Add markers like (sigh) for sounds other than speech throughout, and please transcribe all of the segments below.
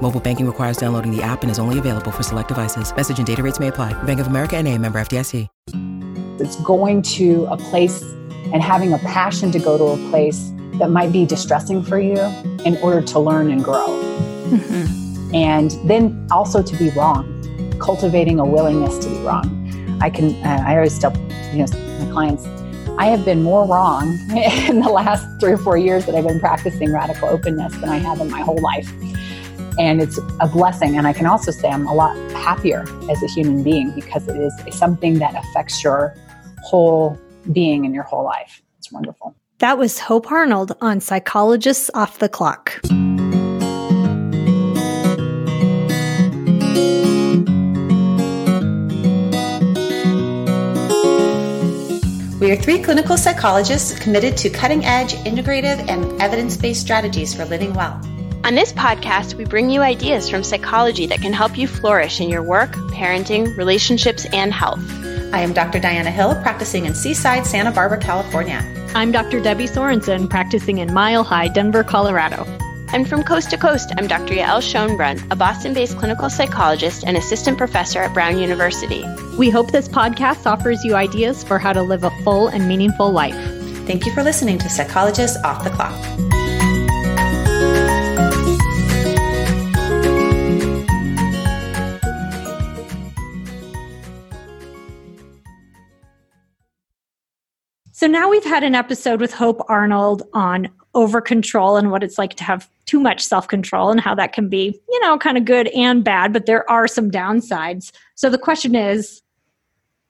Mobile banking requires downloading the app and is only available for select devices. Message and data rates may apply. Bank of America and a member FDIC. It's going to a place and having a passion to go to a place that might be distressing for you in order to learn and grow. Mm-hmm. And then also to be wrong, cultivating a willingness to be wrong. I can, uh, I always tell you know, my clients, I have been more wrong (laughs) in the last three or four years that I've been practicing radical openness than I have in my whole life. And it's a blessing. And I can also say I'm a lot happier as a human being because it is something that affects your whole being and your whole life. It's wonderful. That was Hope Arnold on Psychologists Off the Clock. We are three clinical psychologists committed to cutting edge, integrative, and evidence based strategies for living well. On this podcast, we bring you ideas from psychology that can help you flourish in your work, parenting, relationships, and health. I am Dr. Diana Hill, practicing in Seaside, Santa Barbara, California. I'm Dr. Debbie Sorensen, practicing in Mile High, Denver, Colorado. And from coast to coast, I'm Dr. Yael Schonbrun, a Boston based clinical psychologist and assistant professor at Brown University. We hope this podcast offers you ideas for how to live a full and meaningful life. Thank you for listening to Psychologists Off the Clock. So now we've had an episode with Hope Arnold on over control and what it's like to have too much self control and how that can be, you know, kind of good and bad, but there are some downsides. So the question is,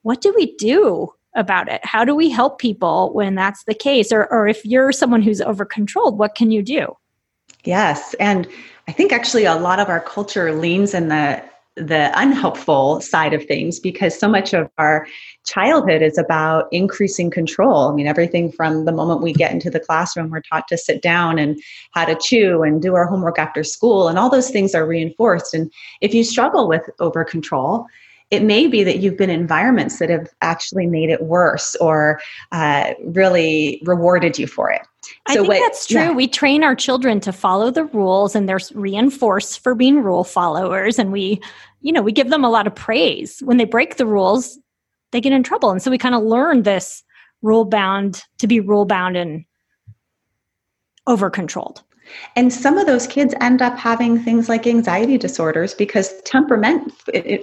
what do we do about it? How do we help people when that's the case? Or, or if you're someone who's over controlled, what can you do? Yes. And I think actually a lot of our culture leans in the the unhelpful side of things because so much of our childhood is about increasing control. I mean, everything from the moment we get into the classroom, we're taught to sit down and how to chew and do our homework after school, and all those things are reinforced. And if you struggle with over control, it may be that you've been in environments that have actually made it worse or uh, really rewarded you for it. I think what, that's true. Yeah. We train our children to follow the rules and they're reinforced for being rule followers. And we, you know, we give them a lot of praise. When they break the rules, they get in trouble. And so we kind of learn this rule bound to be rule bound and over controlled. And some of those kids end up having things like anxiety disorders because temperament,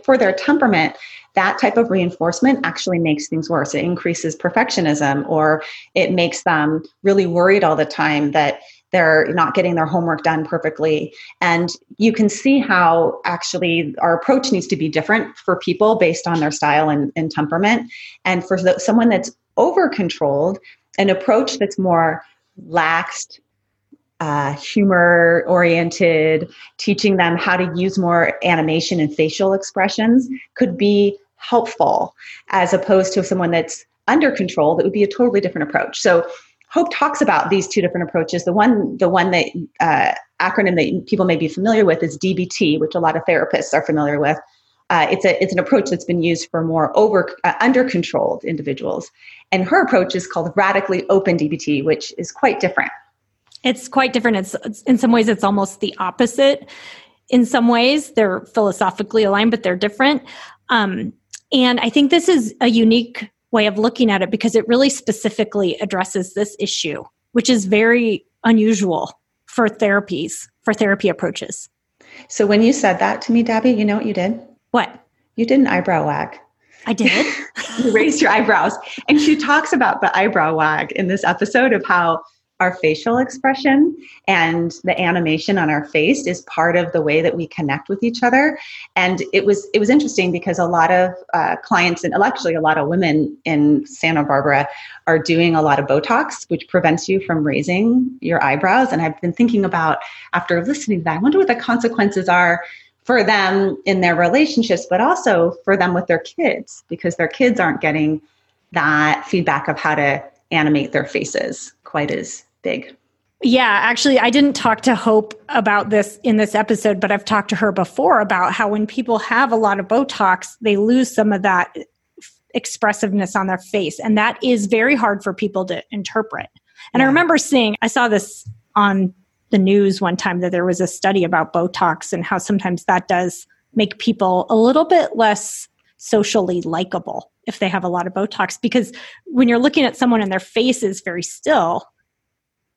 for their temperament, that type of reinforcement actually makes things worse. It increases perfectionism or it makes them really worried all the time that they're not getting their homework done perfectly. And you can see how actually our approach needs to be different for people based on their style and, and temperament. And for someone that's over controlled, an approach that's more laxed, uh, humor oriented, teaching them how to use more animation and facial expressions could be helpful as opposed to someone that's under control that would be a totally different approach. So hope talks about these two different approaches. The one the one that uh, acronym that people may be familiar with is dbt which a lot of therapists are familiar with. Uh, it's a it's an approach that's been used for more over uh, under controlled individuals. And her approach is called radically open dbt which is quite different it's quite different it's, it's in some ways it's almost the opposite in some ways they're philosophically aligned but they're different um, and I think this is a unique way of looking at it because it really specifically addresses this issue, which is very unusual for therapies, for therapy approaches. So when you said that to me, Debbie, you know what you did? What? You did an eyebrow wag. I did. (laughs) you raised your eyebrows. And she talks about the eyebrow wag in this episode of how our facial expression and the animation on our face is part of the way that we connect with each other. And it was it was interesting because a lot of uh, clients and actually a lot of women in santa barbara are doing a lot of botox which prevents you from raising your eyebrows. And i've been thinking about after listening to that i wonder what the consequences are for them in their relationships, but also for them with their kids because their kids aren't getting that feedback of how to animate their faces quite as big. Yeah, actually, I didn't talk to Hope about this in this episode, but I've talked to her before about how when people have a lot of Botox, they lose some of that expressiveness on their face. And that is very hard for people to interpret. And yeah. I remember seeing, I saw this on the news one time that there was a study about Botox and how sometimes that does make people a little bit less socially likable if they have a lot of Botox. Because when you're looking at someone and their face is very still,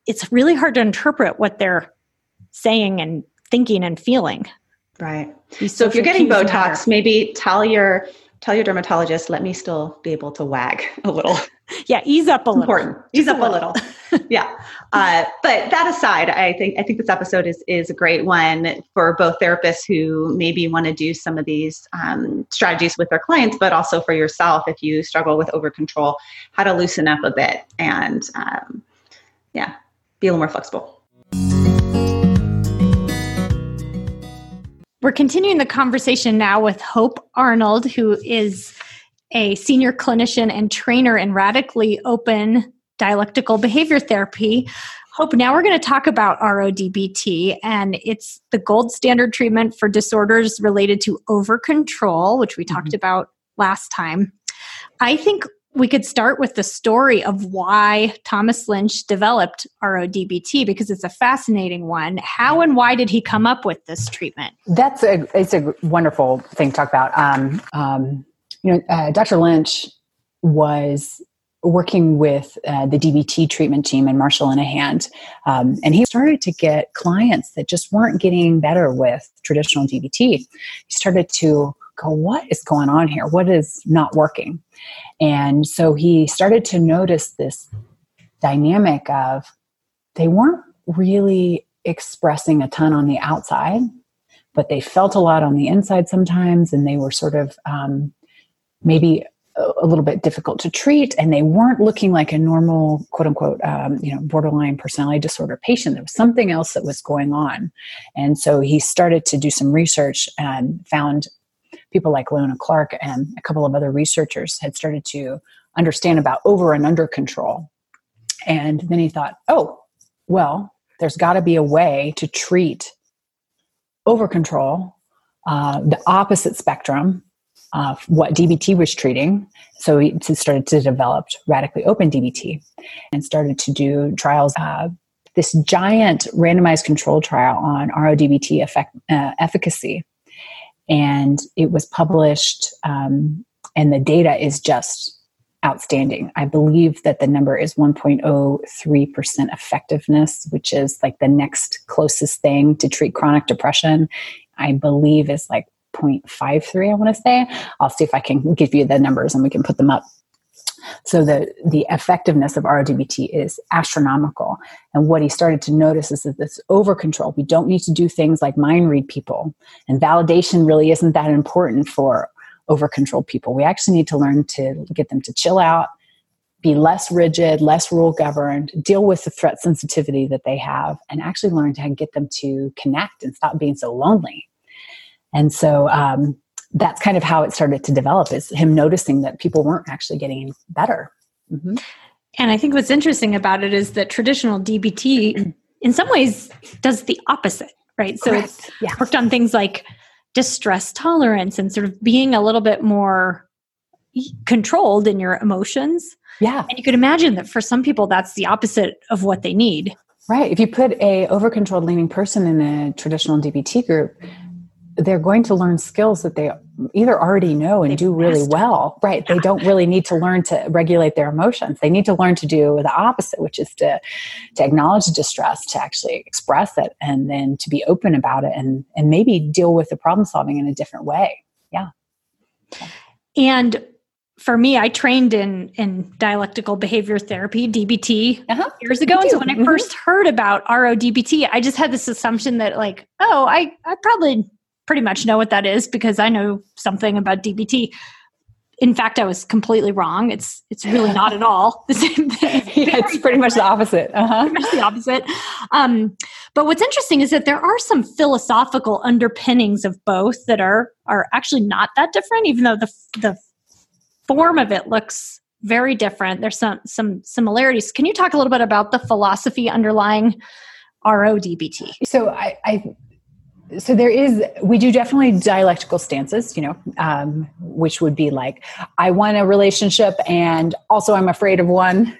it's really hard to interpret what they're saying and thinking and feeling. Right. So if you're getting Botox, matter. maybe tell your tell your dermatologist, let me still be able to wag (laughs) a little. yeah, ease up a little. Important. Ease Just up a little. little. (laughs) yeah. Uh, but that aside, I think I think this episode is is a great one for both therapists who maybe want to do some of these um, strategies with their clients, but also for yourself if you struggle with over control, how to loosen up a bit and um, yeah, be a little more flexible. We're continuing the conversation now with Hope Arnold, who is a senior clinician and trainer in radically open dialectical behavior therapy. Hope, now we're going to talk about RODBT, and it's the gold standard treatment for disorders related to over control, which we mm-hmm. talked about last time. I think we could start with the story of why Thomas Lynch developed RODBT because it's a fascinating one. How and why did he come up with this treatment? That's a it's a wonderful thing to talk about. Um, um, you know, uh, Dr. Lynch was working with uh, the DBT treatment team and Marsha Linehan, um, and he started to get clients that just weren't getting better with traditional DBT. He started to go, what is going on here? What is not working? And so he started to notice this dynamic of they weren't really expressing a ton on the outside, but they felt a lot on the inside sometimes, and they were sort of um, maybe a little bit difficult to treat and they weren't looking like a normal quote unquote um, you know borderline personality disorder patient there was something else that was going on and so he started to do some research and found people like Lona Clark and a couple of other researchers had started to understand about over and under control. And then he thought, oh, well, there's got to be a way to treat over control, uh, the opposite spectrum of what DBT was treating. So he started to develop radically open DBT and started to do trials. Uh, this giant randomized control trial on RODBT effect, uh, efficacy and it was published um, and the data is just outstanding. I believe that the number is 1.03% effectiveness which is like the next closest thing to treat chronic depression i believe is like 0.53 i want to say. I'll see if i can give you the numbers and we can put them up so the, the effectiveness of RODBT is astronomical. And what he started to notice is that this over control, we don't need to do things like mind read people. And validation really isn't that important for over controlled people. We actually need to learn to get them to chill out, be less rigid, less rule governed, deal with the threat sensitivity that they have, and actually learn to get them to connect and stop being so lonely. And so, um, that's kind of how it started to develop is him noticing that people weren't actually getting better. Mm-hmm. And I think what's interesting about it is that traditional DBT, (clears throat) in some ways, does the opposite, right? So Correct. it's yeah. worked on things like distress tolerance and sort of being a little bit more controlled in your emotions. Yeah. And you could imagine that for some people, that's the opposite of what they need. Right. If you put a over-controlled leaning person in a traditional DBT group, they're going to learn skills that they either already know and They've do really mastered. well right yeah. they don't really need to learn to regulate their emotions they need to learn to do the opposite which is to to acknowledge distress to actually express it and then to be open about it and and maybe deal with the problem solving in a different way yeah and for me, I trained in in dialectical behavior therapy (DBT) uh-huh. years ago, and so when I mm-hmm. first heard about RODBT, I just had this assumption that, like, oh, I I probably pretty much know what that is because I know something about DBT. in fact, I was completely wrong. It's it's really not at all the same thing. yeah, (laughs) it's pretty much the opposite. Uh-huh. Pretty much the opposite. Um, but what's interesting is that there are some philosophical underpinnings of both that are are actually not that different, even though the the form of it looks very different. There's some some similarities. Can you talk a little bit about the philosophy underlying RODBT? So I, I so there is we do definitely dialectical stances you know um, which would be like i want a relationship and also i'm afraid of one.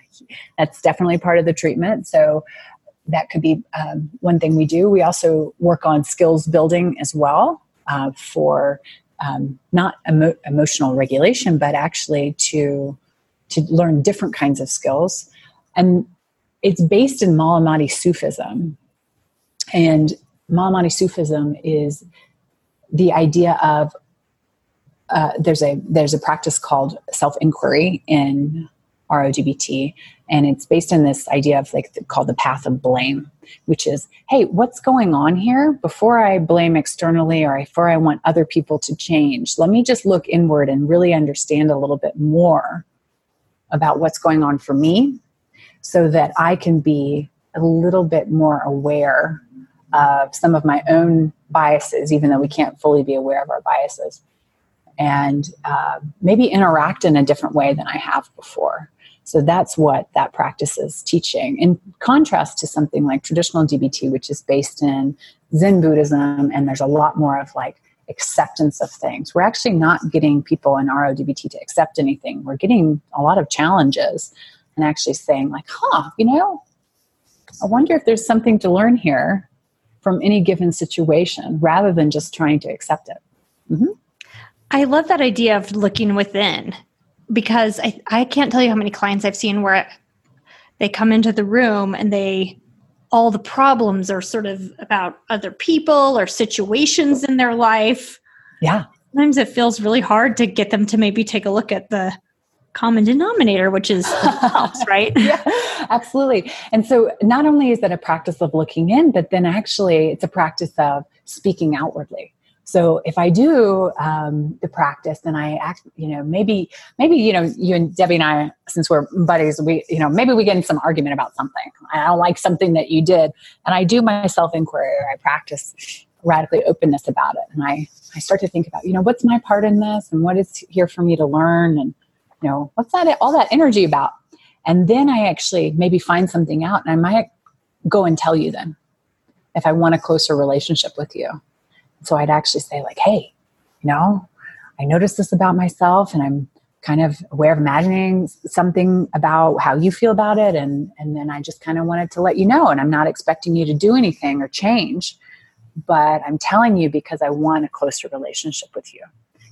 That's definitely part of the treatment. So that could be um, one thing we do. We also work on skills building as well uh, for um, not emo- emotional regulation but actually to to learn different kinds of skills. And it's based in Malamati Sufism. And Malamati Sufism is the idea of uh, there's a there's a practice called self inquiry in RODBT, and it's based in this idea of like the, called the path of blame, which is, hey, what's going on here? Before I blame externally or before I want other people to change, let me just look inward and really understand a little bit more about what's going on for me, so that I can be a little bit more aware of some of my own biases, even though we can't fully be aware of our biases, and uh, maybe interact in a different way than I have before. So that's what that practice is teaching. In contrast to something like traditional DBT, which is based in Zen Buddhism, and there's a lot more of like acceptance of things. We're actually not getting people in RODBT to accept anything. We're getting a lot of challenges and actually saying, like, huh, you know, I wonder if there's something to learn here from any given situation rather than just trying to accept it. Mm-hmm. I love that idea of looking within because I, I can't tell you how many clients I've seen where they come into the room and they all the problems are sort of about other people or situations in their life. Yeah. Sometimes it feels really hard to get them to maybe take a look at the common denominator, which is (laughs) helps, right? yeah, absolutely. And so not only is that a practice of looking in, but then actually it's a practice of speaking outwardly. So if I do um, the practice, then I act, you know, maybe, maybe, you know, you and Debbie and I, since we're buddies, we, you know, maybe we get in some argument about something. I don't like something that you did. And I do my self inquiry or I practice radically openness about it. And I, I start to think about, you know, what's my part in this and what is here for me to learn and you know, what's that, all that energy about? And then I actually maybe find something out and I might go and tell you then if I want a closer relationship with you. So I'd actually say, like, hey, you know, I noticed this about myself and I'm kind of aware of imagining something about how you feel about it. And, and then I just kind of wanted to let you know. And I'm not expecting you to do anything or change, but I'm telling you because I want a closer relationship with you.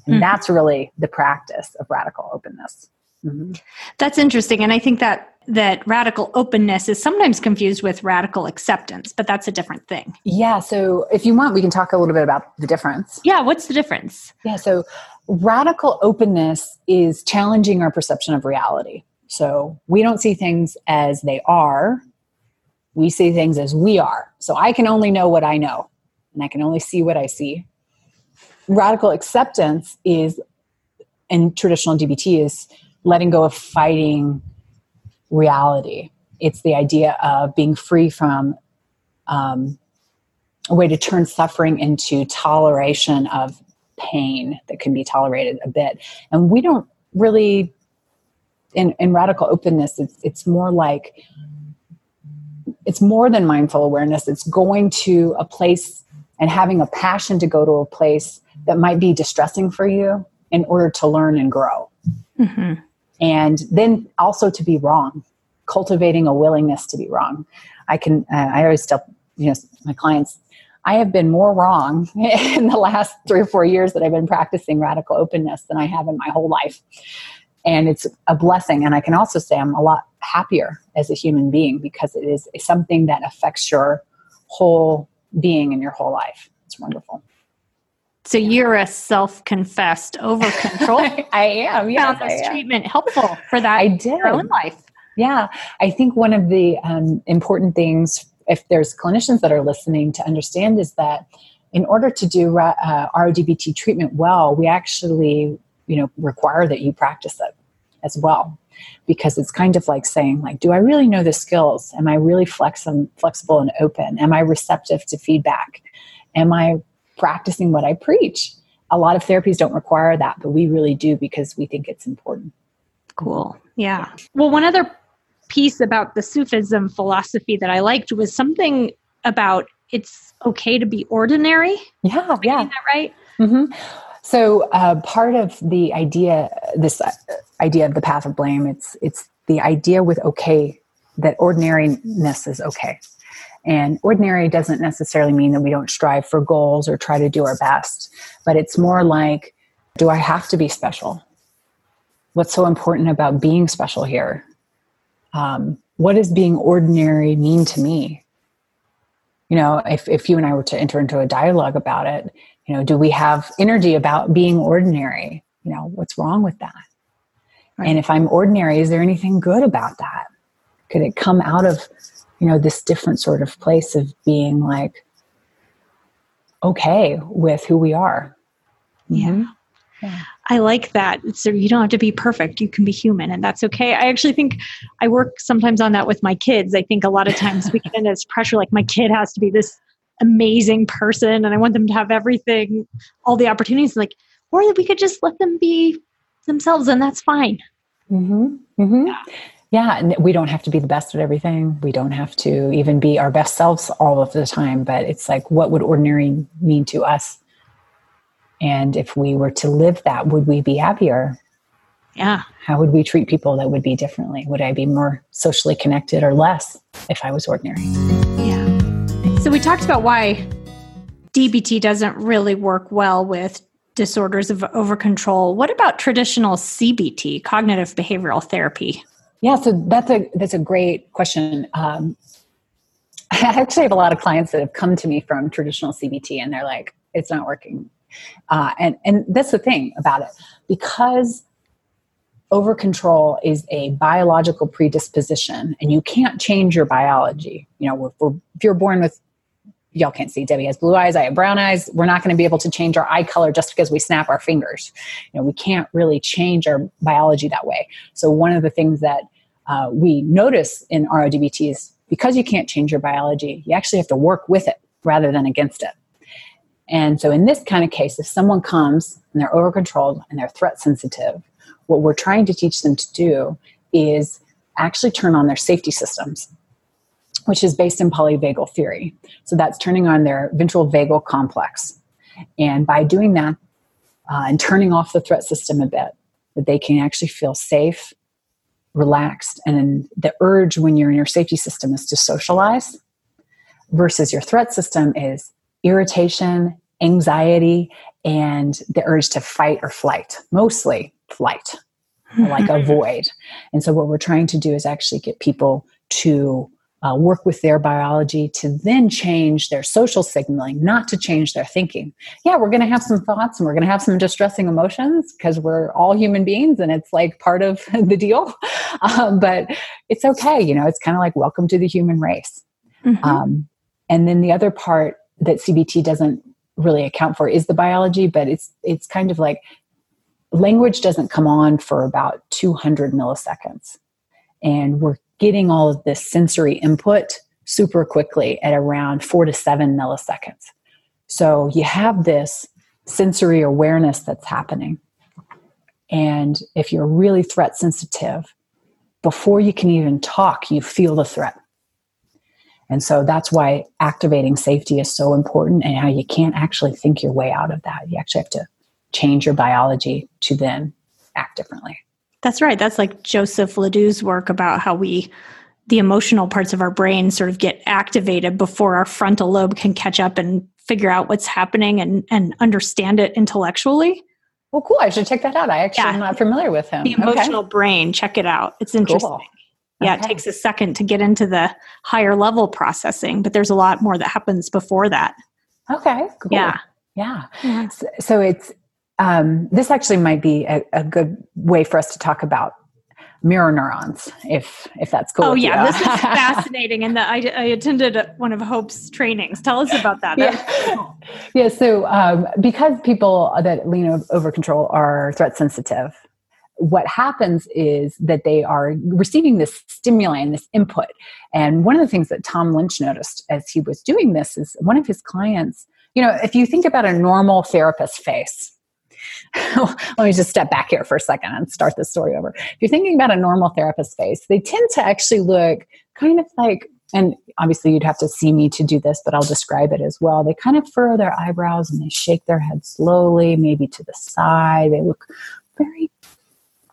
And mm-hmm. that's really the practice of radical openness. Mm-hmm. That's interesting. And I think that that radical openness is sometimes confused with radical acceptance, but that's a different thing. Yeah. So if you want, we can talk a little bit about the difference. Yeah. What's the difference? Yeah. So radical openness is challenging our perception of reality. So we don't see things as they are, we see things as we are. So I can only know what I know, and I can only see what I see radical acceptance is in traditional DBT is letting go of fighting reality. It's the idea of being free from um, a way to turn suffering into toleration of pain that can be tolerated a bit. And we don't really, in, in radical openness, it's, it's more like, it's more than mindful awareness. It's going to a place and having a passion to go to a place that might be distressing for you in order to learn and grow. Mm-hmm. And then also to be wrong, cultivating a willingness to be wrong. I can, uh, I always tell, you know, my clients, I have been more wrong (laughs) in the last three or four years that I've been practicing radical openness than I have in my whole life. And it's a blessing. And I can also say I'm a lot happier as a human being because it is something that affects your whole being in your whole life. It's wonderful. So you're a self-confessed over control. (laughs) I am. Yeah, found this treatment helpful for that. I did. In life. Yeah, I think one of the um, important things, if there's clinicians that are listening, to understand is that in order to do uh, RODBT treatment well, we actually you know require that you practice it as well because it's kind of like saying like do i really know the skills am i really flexi- flexible and open am i receptive to feedback am i practicing what i preach a lot of therapies don't require that but we really do because we think it's important cool yeah well one other piece about the sufism philosophy that i liked was something about it's okay to be ordinary yeah yeah that right mm-hmm. so uh, part of the idea this uh, idea of the path of blame. It's it's the idea with okay that ordinariness is okay. And ordinary doesn't necessarily mean that we don't strive for goals or try to do our best, but it's more like, do I have to be special? What's so important about being special here? Um, what does being ordinary mean to me? You know, if, if you and I were to enter into a dialogue about it, you know, do we have energy about being ordinary? You know, what's wrong with that? Right. And if I'm ordinary, is there anything good about that? Could it come out of, you know, this different sort of place of being like okay with who we are? Yeah. Mm-hmm. yeah. I like that. So you don't have to be perfect. You can be human, and that's okay. I actually think I work sometimes on that with my kids. I think a lot of times we get into this pressure like my kid has to be this amazing person, and I want them to have everything, all the opportunities. Like, or that we could just let them be themselves, and that's fine. Mm-hmm. Mm-hmm. Yeah. Yeah, and we don't have to be the best at everything. We don't have to even be our best selves all of the time. But it's like, what would ordinary mean to us? And if we were to live that, would we be happier? Yeah. How would we treat people that would be differently? Would I be more socially connected or less if I was ordinary? Yeah. So we talked about why DBT doesn't really work well with disorders of over control. What about traditional CBT, cognitive behavioral therapy? Yeah, so that's a that's a great question. Um, (laughs) I actually have a lot of clients that have come to me from traditional CBT, and they're like, "It's not working," uh, and and that's the thing about it because over control is a biological predisposition, and you can't change your biology. You know, if you're born with y'all can't see Debbie has blue eyes, I have brown eyes. We're not going to be able to change our eye color just because we snap our fingers. You know, we can't really change our biology that way. So one of the things that uh, we notice in RODBT is because you can't change your biology, you actually have to work with it rather than against it. And so in this kind of case, if someone comes and they're over controlled and they're threat sensitive, what we're trying to teach them to do is actually turn on their safety systems which is based in polyvagal theory. So that's turning on their ventral vagal complex. And by doing that uh, and turning off the threat system a bit, that they can actually feel safe, relaxed, and the urge when you're in your safety system is to socialize versus your threat system is irritation, anxiety, and the urge to fight or flight, mostly flight, like avoid. And so, what we're trying to do is actually get people to uh, work with their biology to then change their social signaling, not to change their thinking. Yeah, we're going to have some thoughts and we're going to have some distressing emotions because we're all human beings and it's like part of (laughs) the deal. Um, but it's okay. You know, it's kind of like welcome to the human race. Mm-hmm. Um, and then the other part that CBT doesn't really account for is the biology, but it's it's kind of like language doesn't come on for about 200 milliseconds and we're getting all of this sensory input super quickly at around four to seven milliseconds. So you have this sensory awareness that's happening. And if you're really threat sensitive, before you can even talk, you feel the threat. And so that's why activating safety is so important and how you can't actually think your way out of that. You actually have to change your biology to then act differently. That's right. That's like Joseph LeDoux's work about how we, the emotional parts of our brain sort of get activated before our frontal lobe can catch up and figure out what's happening and, and understand it intellectually. Well, cool. I should check that out. I actually yeah. am not familiar with him. The emotional okay. brain. Check it out. It's interesting. Cool. Yeah, okay. it takes a second to get into the higher level processing, but there's a lot more that happens before that. Okay. Cool. Yeah. Yeah. yeah. So, so it's um, this actually might be a, a, good way for us to talk about mirror neurons, if if that's cool. Oh yeah, this is (laughs) fascinating, and the, I, I, attended one of Hope's trainings. Tell us about that. yeah. Cool. (laughs) yeah. So um, because people that lean over control are threat sensitive, what happens is that they are receiving this stimuli and this input. And one of the things that Tom Lynch noticed as he was doing this is one of his clients. You know, if you think about a normal therapist face, (laughs) let me just step back here for a second and start this story over. If you're thinking about a normal therapist face, they tend to actually look kind of like, and obviously you'd have to see me to do this, but I'll describe it as well. They kind of furrow their eyebrows and they shake their head slowly, maybe to the side. They look very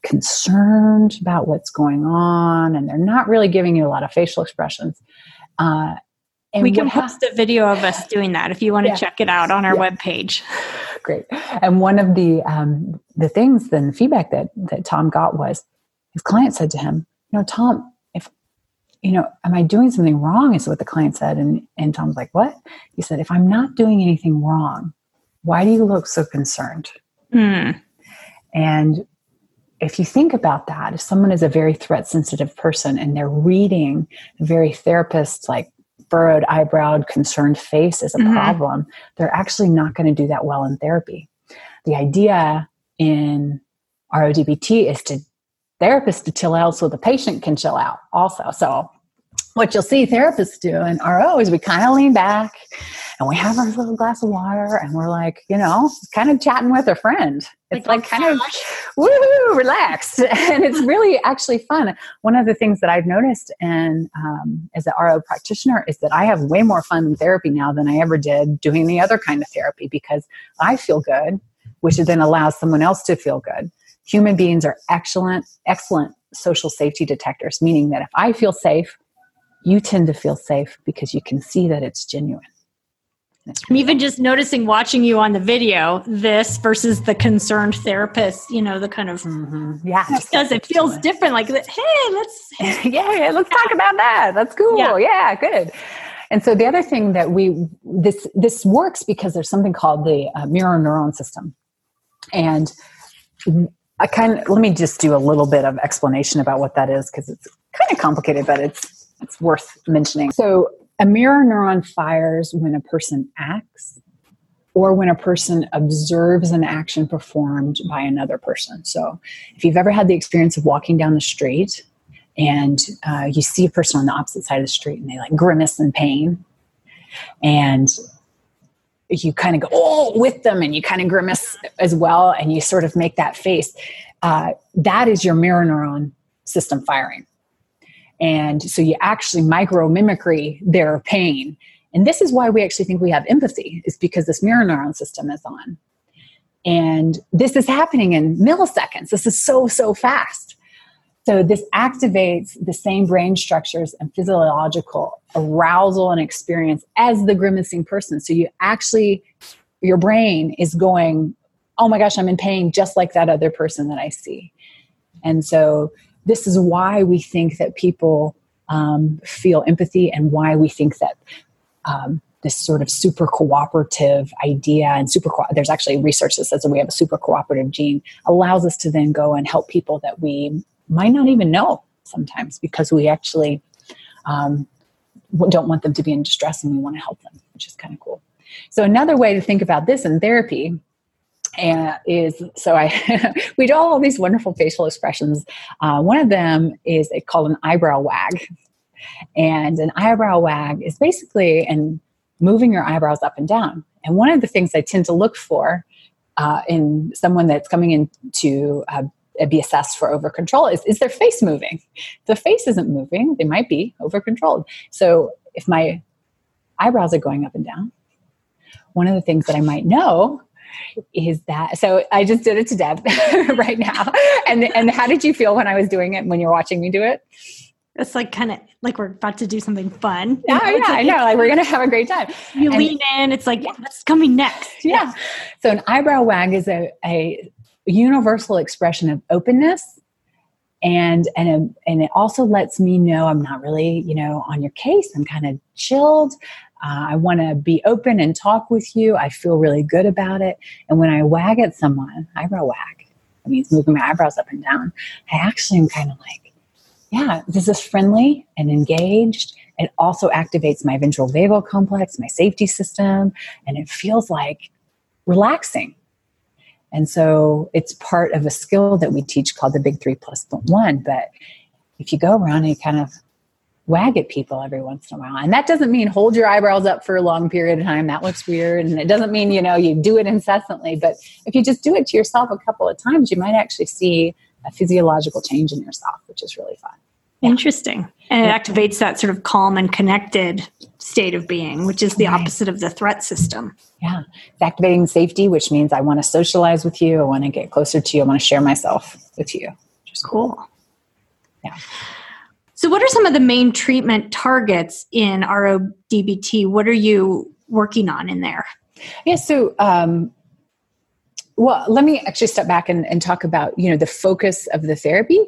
concerned about what's going on and they're not really giving you a lot of facial expressions. Uh, and we can post ha- a video of us doing that if you want to yeah. check it out on our yeah. webpage. (laughs) Great. And one of the um, the things, then the feedback that that Tom got was his client said to him, "You know, Tom, if you know, am I doing something wrong?" Is what the client said, and and Tom's like, "What?" He said, "If I'm not doing anything wrong, why do you look so concerned?" Mm. And if you think about that, if someone is a very threat sensitive person and they're reading a very therapist like furrowed eyebrowed concerned face is a mm-hmm. problem they're actually not going to do that well in therapy the idea in rodbt is to therapists to chill out so the patient can chill out also so what you'll see therapists do in ro is we kind of lean back and we have our little glass of water and we're like, you know, kind of chatting with a friend. It's like, like kind of woo, relaxed. (laughs) and it's really actually fun. One of the things that I've noticed and um, as an RO practitioner is that I have way more fun in therapy now than I ever did doing the other kind of therapy because I feel good, which then allows someone else to feel good. Human beings are excellent, excellent social safety detectors, meaning that if I feel safe, you tend to feel safe because you can see that it's genuine. I'm even just noticing watching you on the video, this versus the concerned therapist, you know, the kind of mm-hmm. yeah, because it feels different. Like, hey, let's (laughs) yeah, yeah, let's talk about that. That's cool. Yeah. yeah, good. And so the other thing that we this this works because there's something called the uh, mirror neuron system, and I kind of let me just do a little bit of explanation about what that is because it's kind of complicated, but it's it's worth mentioning. So a mirror neuron fires when a person acts or when a person observes an action performed by another person. So, if you've ever had the experience of walking down the street and uh, you see a person on the opposite side of the street and they like grimace in pain, and you kind of go, oh, with them, and you kind of grimace as well, and you sort of make that face, uh, that is your mirror neuron system firing. And so you actually micro mimicry their pain. And this is why we actually think we have empathy, is because this mirror neuron system is on. And this is happening in milliseconds. This is so, so fast. So this activates the same brain structures and physiological arousal and experience as the grimacing person. So you actually, your brain is going, oh my gosh, I'm in pain just like that other person that I see. And so this is why we think that people um, feel empathy and why we think that um, this sort of super cooperative idea and super co- there's actually research that says that we have a super cooperative gene allows us to then go and help people that we might not even know sometimes because we actually um, don't want them to be in distress and we want to help them which is kind of cool. So another way to think about this in therapy and is so I (laughs) we do all these wonderful facial expressions. Uh, one of them is called an eyebrow wag, and an eyebrow wag is basically and moving your eyebrows up and down. And one of the things I tend to look for uh, in someone that's coming in to uh, be assessed for over control is is their face moving. If the face isn't moving, they might be over controlled. So if my eyebrows are going up and down, one of the things that I might know is that so I just did it to Deb (laughs) right now. And and how did you feel when I was doing it when you're watching me do it? It's like kind of like we're about to do something fun. Yeah, know? yeah, like, I know. Like we're gonna have a great time. You and, lean in. It's like yeah. what's coming next? Yeah. yeah. So an eyebrow wag is a, a universal expression of openness, and and a, and it also lets me know I'm not really you know on your case. I'm kind of chilled. Uh, I want to be open and talk with you. I feel really good about it. And when I wag at someone, eyebrow wag, that means moving my eyebrows up and down. I actually am kind of like, yeah, this is friendly and engaged. It also activates my ventral vagal complex, my safety system, and it feels like relaxing. And so it's part of a skill that we teach called the big three plus one. But if you go around and you kind of wag at people every once in a while. And that doesn't mean hold your eyebrows up for a long period of time. That looks weird. And it doesn't mean, you know, you do it incessantly. But if you just do it to yourself a couple of times, you might actually see a physiological change in yourself, which is really fun. Yeah. Interesting. And it activates that sort of calm and connected state of being, which is the right. opposite of the threat system. Yeah. It's activating safety, which means I want to socialize with you. I want to get closer to you. I want to share myself with you. Which is cool. Yeah. What are some of the main treatment targets in RODBT? What are you working on in there? Yeah, so um, well let me actually step back and, and talk about you know the focus of the therapy.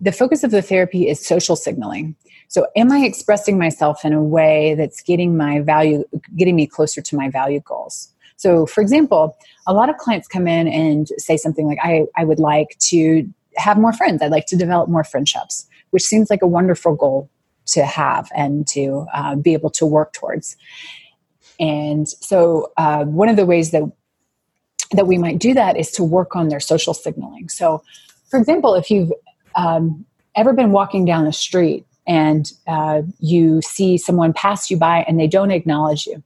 The focus of the therapy is social signaling. So am i expressing myself in a way that's getting my value getting me closer to my value goals? So for example a lot of clients come in and say something like i, I would like to have more friends. I'd like to develop more friendships which seems like a wonderful goal to have and to uh, be able to work towards. And so, uh, one of the ways that that we might do that is to work on their social signaling. So, for example, if you've um, ever been walking down the street and uh, you see someone pass you by and they don't acknowledge you,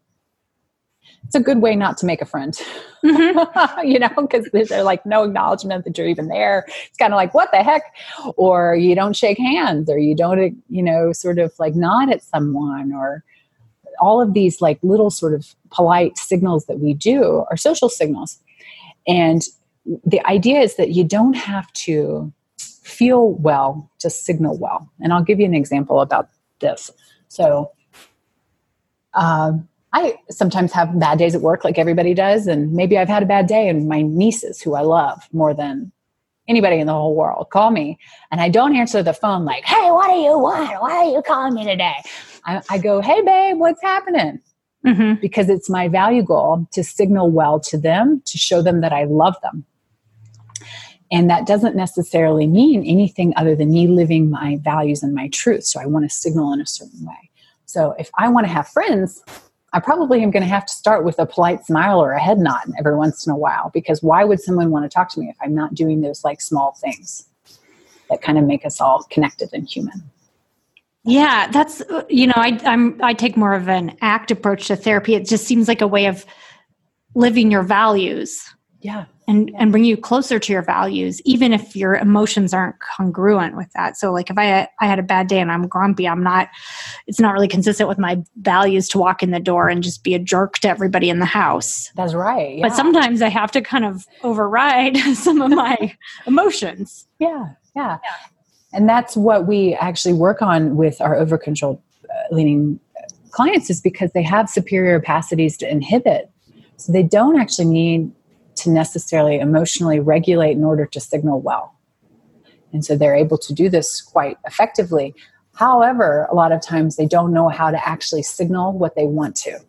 it's a good way not to make a friend. Mm-hmm. (laughs) you know, because there's like no acknowledgement that you're even there. It's kind of like, what the heck? Or you don't shake hands, or you don't, you know, sort of like nod at someone, or all of these like little sort of polite signals that we do are social signals. And the idea is that you don't have to feel well to signal well. And I'll give you an example about this. So, um, I sometimes have bad days at work like everybody does. And maybe I've had a bad day, and my nieces, who I love more than anybody in the whole world, call me. And I don't answer the phone like, hey, what do you want? Why are you calling me today? I, I go, hey, babe, what's happening? Mm-hmm. Because it's my value goal to signal well to them, to show them that I love them. And that doesn't necessarily mean anything other than me living my values and my truth. So I want to signal in a certain way. So if I want to have friends, I probably am going to have to start with a polite smile or a head nod every once in a while because why would someone want to talk to me if I'm not doing those like small things that kind of make us all connected and human? Yeah, that's uh, you know, I I'm I take more of an act approach to therapy. It just seems like a way of living your values. Yeah and and bring you closer to your values even if your emotions aren't congruent with that. So like if i i had a bad day and i'm grumpy i'm not it's not really consistent with my values to walk in the door and just be a jerk to everybody in the house. That's right yeah. but sometimes i have to kind of override (laughs) some of my (laughs) emotions. Yeah, yeah. Yeah. And that's what we actually work on with our over control uh, leaning clients is because they have superior capacities to inhibit. So they don't actually need to necessarily emotionally regulate in order to signal well. And so they're able to do this quite effectively. However, a lot of times they don't know how to actually signal what they want to.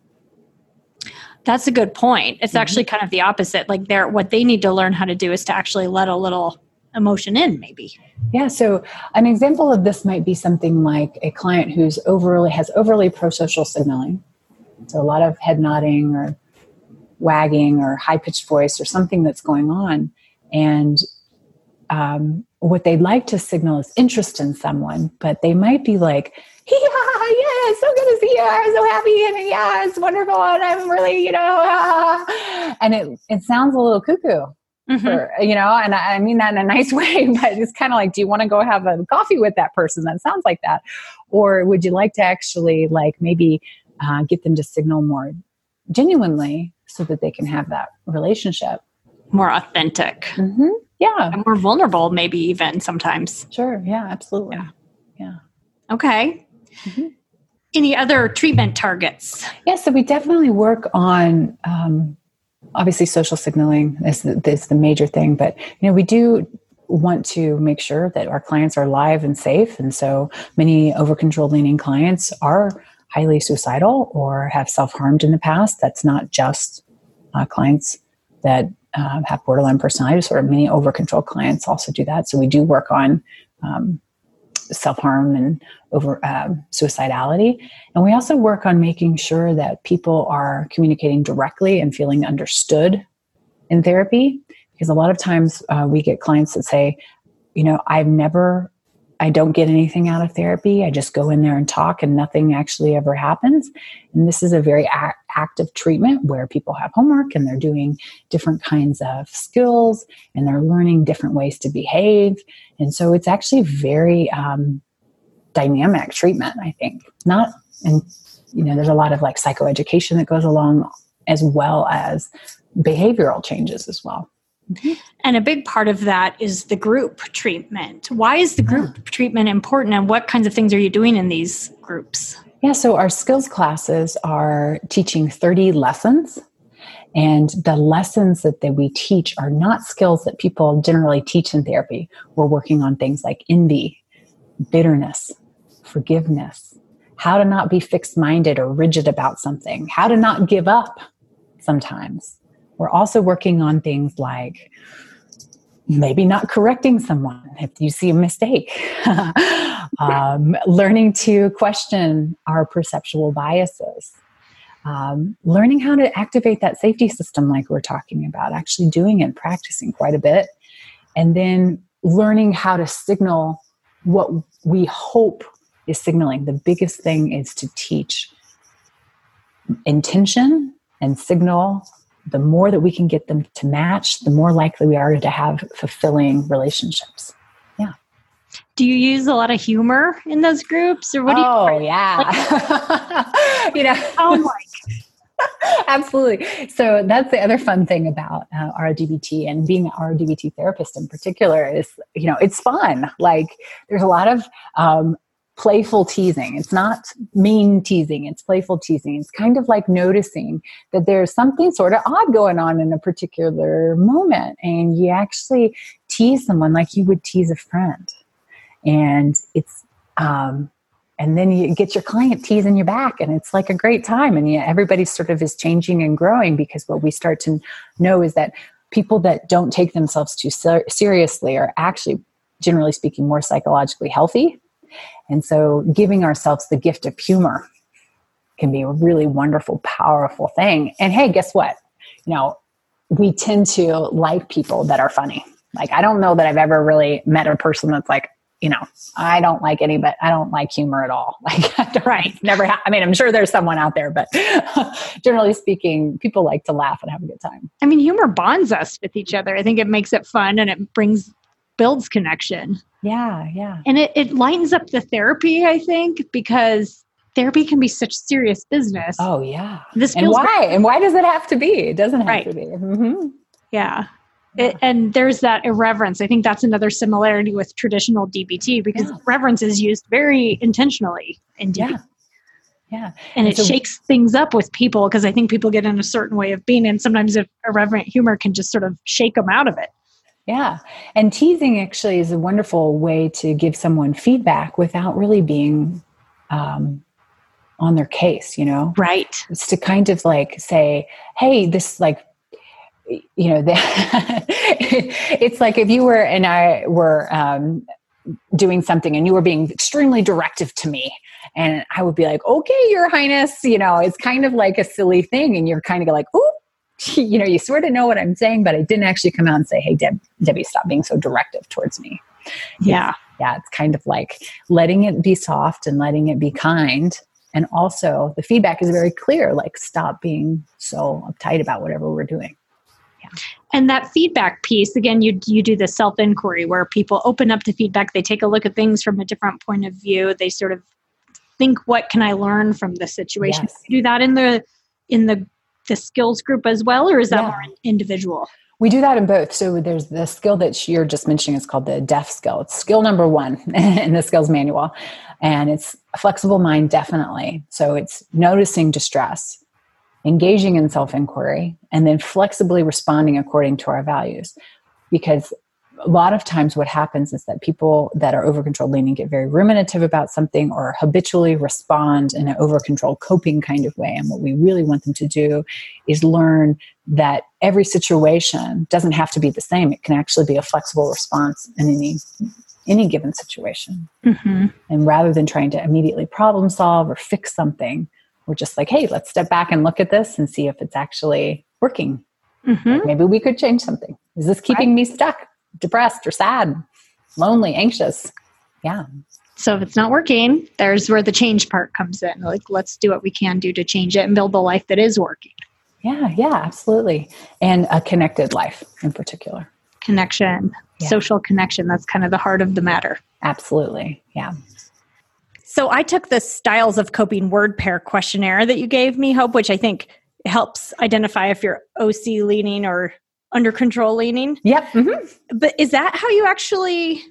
That's a good point. It's mm-hmm. actually kind of the opposite. Like they're what they need to learn how to do is to actually let a little emotion in maybe. Yeah, so an example of this might be something like a client who's overly has overly pro-social signaling. So a lot of head nodding or wagging or high pitched voice or something that's going on. And um, what they'd like to signal is interest in someone, but they might be like, (laughs) yeah, yeah, so good to see you. I'm so happy. And yeah, it's wonderful. And I'm really, you know, (laughs) and it, it sounds a little cuckoo. Mm-hmm. For, you know, and I, I mean that in a nice (laughs) way, but it's kind of like, do you want to go have a coffee with that person? That sounds like that. Or would you like to actually, like, maybe uh, get them to signal more genuinely so that they can have that relationship. More authentic. Mm-hmm. yeah. And more vulnerable maybe even sometimes. Sure. Yeah absolutely. Yeah, yeah. okay. Mm-hmm. any other treatment targets? Yeah so we definitely work on um, obviously social signaling is the, is the major thing but you know we do want to make sure that our clients are live and safe and so many over control leaning clients are highly suicidal or have self harmed in the past. That's not just uh, clients that um, have borderline personality disorder. Many over control clients also do that. So we do work on um, self harm and over um, suicidality. And we also work on making sure that people are communicating directly and feeling understood in therapy. Because a lot of times uh, we get clients that say, you know, I've never I don't get anything out of therapy. I just go in there and talk and nothing actually ever happens. And this is a very active treatment where people have homework and they're doing different kinds of skills and they're learning different ways to behave. And so it's actually very um, dynamic treatment, I think. Not, and you know, there's a lot of like psychoeducation that goes along as well as behavioral changes as well. Mm-hmm. And a big part of that is the group treatment. Why is the group yeah. treatment important and what kinds of things are you doing in these groups? Yeah, so our skills classes are teaching 30 lessons. And the lessons that, that we teach are not skills that people generally teach in therapy. We're working on things like envy, bitterness, forgiveness, how to not be fixed minded or rigid about something, how to not give up sometimes we're also working on things like maybe not correcting someone if you see a mistake, (laughs) um, learning to question our perceptual biases. Um, learning how to activate that safety system, like we're talking about, actually doing it, practicing quite a bit, and then learning how to signal what we hope is signaling. The biggest thing is to teach intention and signal the more that we can get them to match, the more likely we are to have fulfilling relationships. Do you use a lot of humor in those groups or what do you Oh, yeah. Like, (laughs) you know, oh my (laughs) Absolutely. So that's the other fun thing about uh, RDBT and being an RDBT therapist in particular is, you know, it's fun. Like there's a lot of um, playful teasing. It's not mean teasing, it's playful teasing. It's kind of like noticing that there's something sort of odd going on in a particular moment. And you actually tease someone like you would tease a friend. And it's, um, and then you get your client teasing you back and it's like a great time and yeah, everybody sort of is changing and growing because what we start to know is that people that don't take themselves too ser- seriously are actually generally speaking more psychologically healthy and so giving ourselves the gift of humor can be a really wonderful, powerful thing. And hey, guess what? You know, we tend to like people that are funny. Like, I don't know that I've ever really met a person that's like, you know, I don't like any, but I don't like humor at all. (laughs) Like, right. Never. Ha- I mean, I'm sure there's someone out there, but (laughs) generally speaking, people like to laugh and have a good time. I mean, humor bonds us with each other. I think it makes it fun and it brings builds connection. Yeah, yeah. And it, it lightens up the therapy, I think, because therapy can be such serious business. Oh, yeah. This and why? Great. And why does it have to be? It doesn't have right. to be. Mm-hmm. Yeah. It, and there's that irreverence. I think that's another similarity with traditional DBT because yeah. reverence is used very intentionally in DBT. Yeah. Yeah. And, and it so, shakes things up with people because I think people get in a certain way of being, and sometimes irreverent humor can just sort of shake them out of it. Yeah. And teasing actually is a wonderful way to give someone feedback without really being um, on their case, you know? Right. It's to kind of like say, hey, this like, you know, (laughs) the it's like if you were and I were um, doing something and you were being extremely directive to me and I would be like, okay, your highness, you know, it's kind of like a silly thing. And you're kind of like, oh, (laughs) you know, you sort of know what I'm saying, but I didn't actually come out and say, hey, Deb, Debbie, stop being so directive towards me. Yeah. Yeah. It's kind of like letting it be soft and letting it be kind. And also, the feedback is very clear like, stop being so uptight about whatever we're doing. And that feedback piece, again, you, you do the self inquiry where people open up to feedback, they take a look at things from a different point of view, they sort of think, what can I learn from this situation? Yes. do that in the in the the skills group as well, or is that yeah. more individual? We do that in both. So there's the skill that you're just mentioning is called the DEF skill. It's skill number one (laughs) in the skills manual. And it's a flexible mind, definitely. So it's noticing distress, engaging in self inquiry, and then flexibly responding according to our values. Because a lot of times what happens is that people that are over controlled leaning get very ruminative about something or habitually respond in an over controlled coping kind of way and what we really want them to do is learn that every situation doesn't have to be the same it can actually be a flexible response in any any given situation mm-hmm. and rather than trying to immediately problem solve or fix something we're just like hey let's step back and look at this and see if it's actually working mm-hmm. maybe we could change something is this keeping right. me stuck depressed or sad, lonely, anxious. Yeah. So if it's not working, there's where the change part comes in. Like, let's do what we can do to change it and build the life that is working. Yeah, yeah, absolutely. And a connected life in particular. Connection, yeah. social connection. That's kind of the heart of the matter. Absolutely. Yeah. So I took the styles of coping word pair questionnaire that you gave me, Hope, which I think helps identify if you're OC leaning or under control leaning. Yep. Mm-hmm. But is that how you actually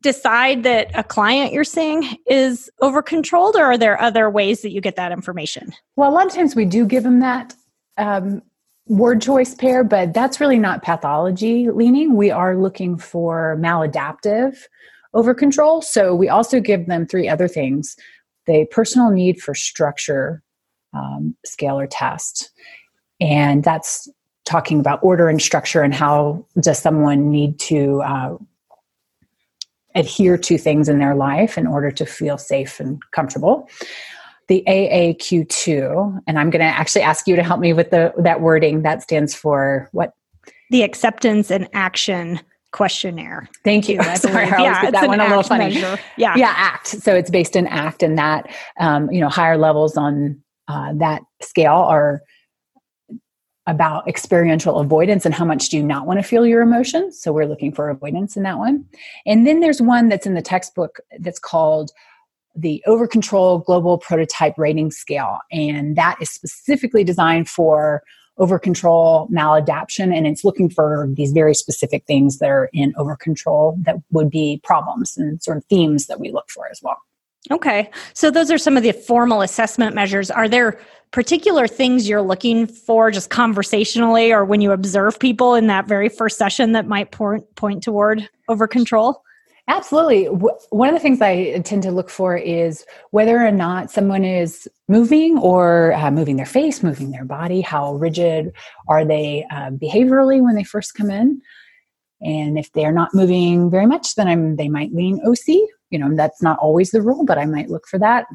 decide that a client you're seeing is over controlled, or are there other ways that you get that information? Well, a lot of times we do give them that um, word choice pair, but that's really not pathology leaning. We are looking for maladaptive over control. So we also give them three other things the personal need for structure um, scale or test. And that's talking about order and structure and how does someone need to uh, adhere to things in their life in order to feel safe and comfortable the aaq2 and i'm going to actually ask you to help me with the that wording that stands for what the acceptance and action questionnaire. Thank you. (laughs) I Sorry, I yeah, that one a little funny. Measure. Yeah, yeah, ACT. So it's based in ACT, and that um, you know higher levels on uh, that scale are about experiential avoidance and how much do you not want to feel your emotions. So we're looking for avoidance in that one. And then there's one that's in the textbook that's called the Over Control Global Prototype Rating Scale. And that is specifically designed for over control maladaption. And it's looking for these very specific things that are in over control that would be problems and sort of themes that we look for as well. Okay. So those are some of the formal assessment measures. Are there particular things you're looking for just conversationally or when you observe people in that very first session that might point point toward over control? Absolutely. One of the things I tend to look for is whether or not someone is moving or uh, moving their face, moving their body. How rigid are they uh, behaviorally when they first come in? And if they're not moving very much, then I'm, they might lean OC you know that's not always the rule but i might look for that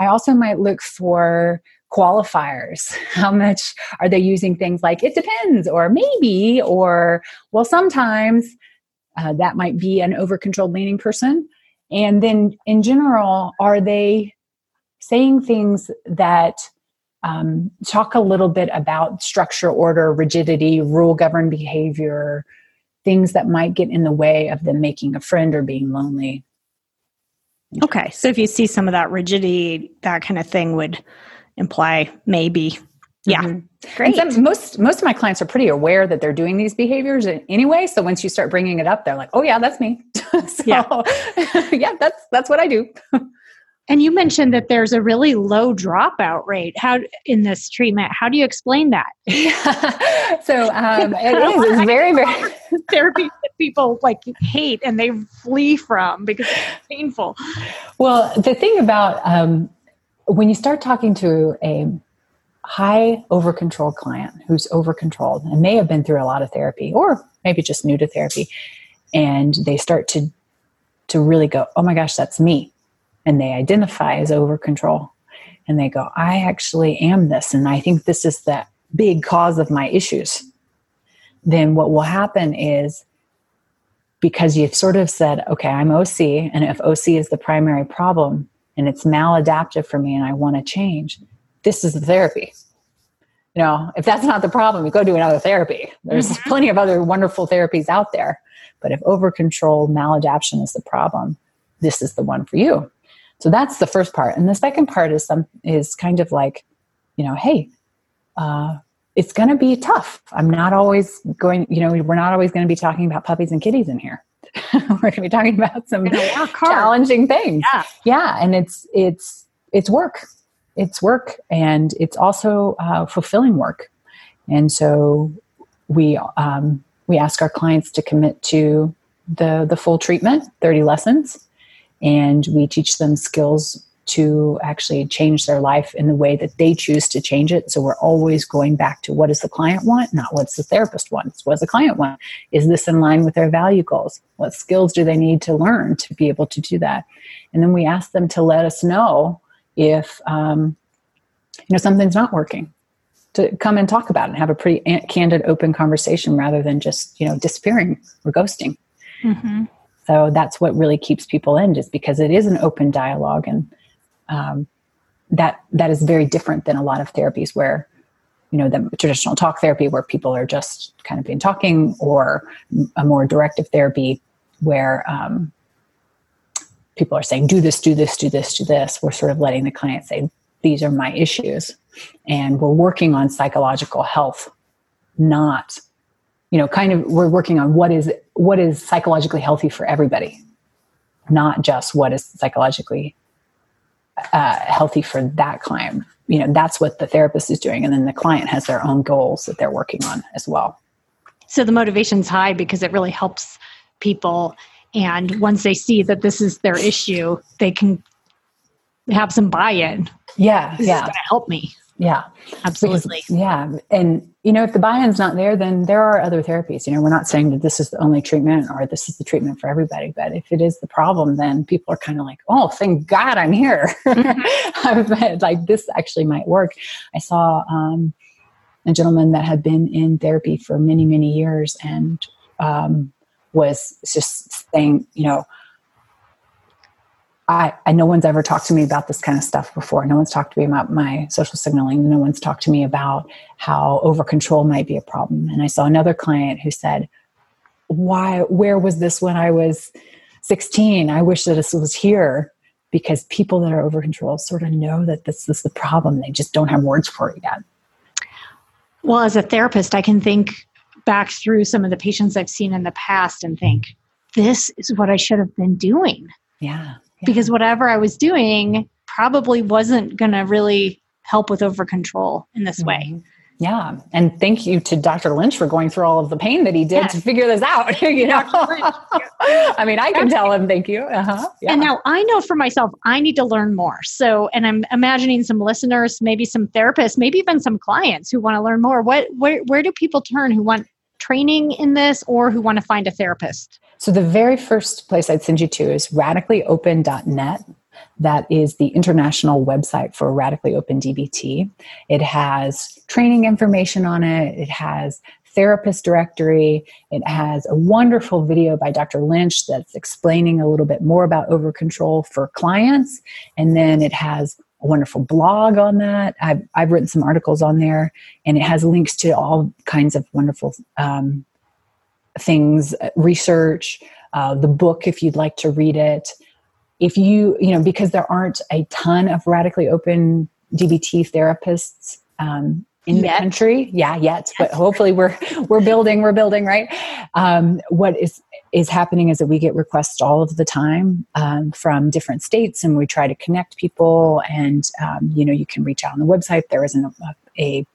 i also might look for qualifiers (laughs) how much are they using things like it depends or maybe or well sometimes uh, that might be an over controlled leaning person and then in general are they saying things that um, talk a little bit about structure order rigidity rule governed behavior things that might get in the way of them making a friend or being lonely Okay. So if you see some of that rigidity, that kind of thing would imply maybe. Yeah. Mm-hmm. Great. Some, most most of my clients are pretty aware that they're doing these behaviors anyway. So once you start bringing it up, they're like, "Oh yeah, that's me." (laughs) so, yeah. (laughs) yeah, that's that's what I do. and you mentioned that there's a really low dropout rate. How in this treatment? How do you explain that? (laughs) Yeah. so um, it is. It's very very therapy that people like hate and they flee from because it's painful. Well, the thing about um, when you start talking to a high over controlled client who's over controlled and may have been through a lot of therapy or maybe just new to therapy, and they start to to really go, oh my gosh, that's me, and they identify as over control, and they go, I actually am this, and I think this is the big cause of my issues. Then what will happen is because you've sort of said, okay, I'm OC, and if OC is the primary problem and it's maladaptive for me and I want to change, this is the therapy. You know, if that's not the problem, you go do another therapy. There's mm-hmm. plenty of other wonderful therapies out there. But if over control, maladaption is the problem, this is the one for you. So that's the first part. And the second part is some is kind of like, you know, hey, uh, it's going to be tough. I'm not always going, you know, we're not always going to be talking about puppies and kitties in here. (laughs) we're going to be talking about some challenging things. Yeah. Yeah. And it's, it's, it's work. It's work and it's also uh, fulfilling work. And so we, um, we ask our clients to commit to the the full treatment, 30 lessons, and we teach them skills to actually change their life in the way that they choose to change it. So we're always going back to what does the client want, not what's the therapist wants. What does the client want? Is this in line with their value goals? What skills do they need to learn to be able to do that? And then we ask them to let us know if um, you know something's not working. To come and talk about it and have a pretty candid, open conversation rather than just you know disappearing or ghosting. Mm-hmm. So that's what really keeps people in, just because it is an open dialogue and um, that that is very different than a lot of therapies where you know the traditional talk therapy where people are just kind of been talking or a more directive therapy where um, people are saying do this do this do this do this we're sort of letting the client say these are my issues and we're working on psychological health not you know kind of we're working on what is what is psychologically healthy for everybody not just what is psychologically uh, healthy for that client. You know, that's what the therapist is doing. And then the client has their own goals that they're working on as well. So the motivation's high because it really helps people. And once they see that this is their issue, they can have some buy in. Yeah. This yeah. help me. Yeah. Absolutely. Because, yeah. And, you know, if the buy in's not there, then there are other therapies. You know, we're not saying that this is the only treatment or this is the treatment for everybody. But if it is the problem, then people are kind of like, oh, thank God I'm here. Mm-hmm. (laughs) like, this actually might work. I saw um, a gentleman that had been in therapy for many, many years and um, was just saying, you know, I, I no one's ever talked to me about this kind of stuff before. No one's talked to me about my social signaling. No one's talked to me about how over control might be a problem. And I saw another client who said, "Why? Where was this when I was 16? I wish that this was here." Because people that are over control sort of know that this is the problem. They just don't have words for it yet. Well, as a therapist, I can think back through some of the patients I've seen in the past and think, this is what I should have been doing. Yeah because whatever I was doing probably wasn't going to really help with over control in this way. Mm-hmm. Yeah. And thank you to Dr. Lynch for going through all of the pain that he did yes. to figure this out. (laughs) you know, (laughs) I mean, I can tell him thank you. Uh-huh. Yeah. And now I know for myself, I need to learn more. So, and I'm imagining some listeners, maybe some therapists, maybe even some clients who want to learn more. What, where, where do people turn who want training in this or who want to find a therapist? So the very first place I'd send you to is radicallyopen.net. That is the international website for Radically Open DBT. It has training information on it. It has therapist directory. It has a wonderful video by Dr. Lynch that's explaining a little bit more about over control for clients. And then it has a wonderful blog on that. I've, I've written some articles on there, and it has links to all kinds of wonderful um, things, uh, research, uh, the book if you'd like to read it. If you, you know, because there aren't a ton of radically open DBT therapists um, in yet. the country, yeah, yet, but hopefully we're (laughs) we're building, we're building, right? Um, what is is happening is that we get requests all of the time um, from different states, and we try to connect people. And um, you know, you can reach out on the website. There isn't a, a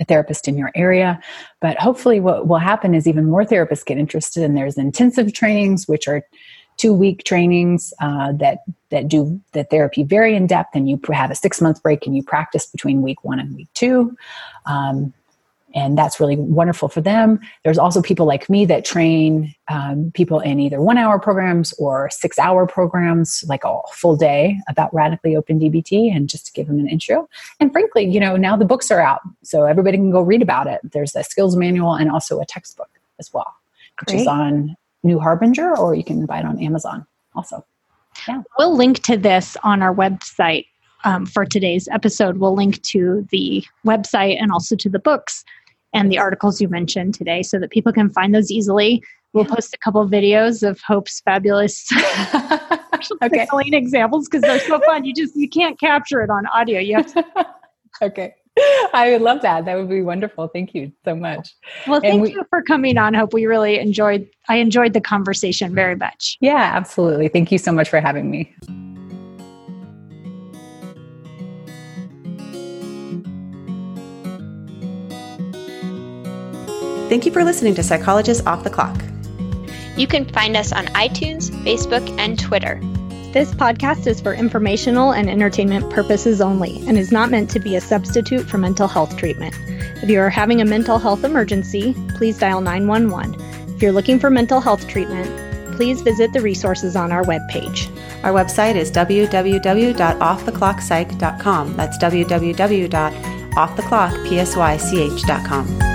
a therapist in your area. But hopefully, what will happen is even more therapists get interested, and there's intensive trainings, which are two week trainings uh, that that do the therapy very in depth, and you have a six month break and you practice between week one and week two. Um, and that's really wonderful for them. There's also people like me that train um, people in either one hour programs or six hour programs, like a full day about radically open DBT, and just to give them an intro. And frankly, you know, now the books are out, so everybody can go read about it. There's a skills manual and also a textbook as well, Great. which is on New Harbinger, or you can buy it on Amazon also. Yeah. We'll link to this on our website um, for today's episode. We'll link to the website and also to the books and the articles you mentioned today so that people can find those easily. We'll post a couple of videos of Hope's fabulous (laughs) okay. examples because they're so fun. You just you can't capture it on audio. You have to (laughs) Okay. I would love that. That would be wonderful. Thank you so much. Well, thank we, you for coming on. Hope we really enjoyed I enjoyed the conversation very much. Yeah, absolutely. Thank you so much for having me. Thank you for listening to Psychologists Off the Clock. You can find us on iTunes, Facebook, and Twitter. This podcast is for informational and entertainment purposes only and is not meant to be a substitute for mental health treatment. If you are having a mental health emergency, please dial 911. If you're looking for mental health treatment, please visit the resources on our webpage. Our website is www.offtheclockpsych.com. That's www.offtheclockpsych.com.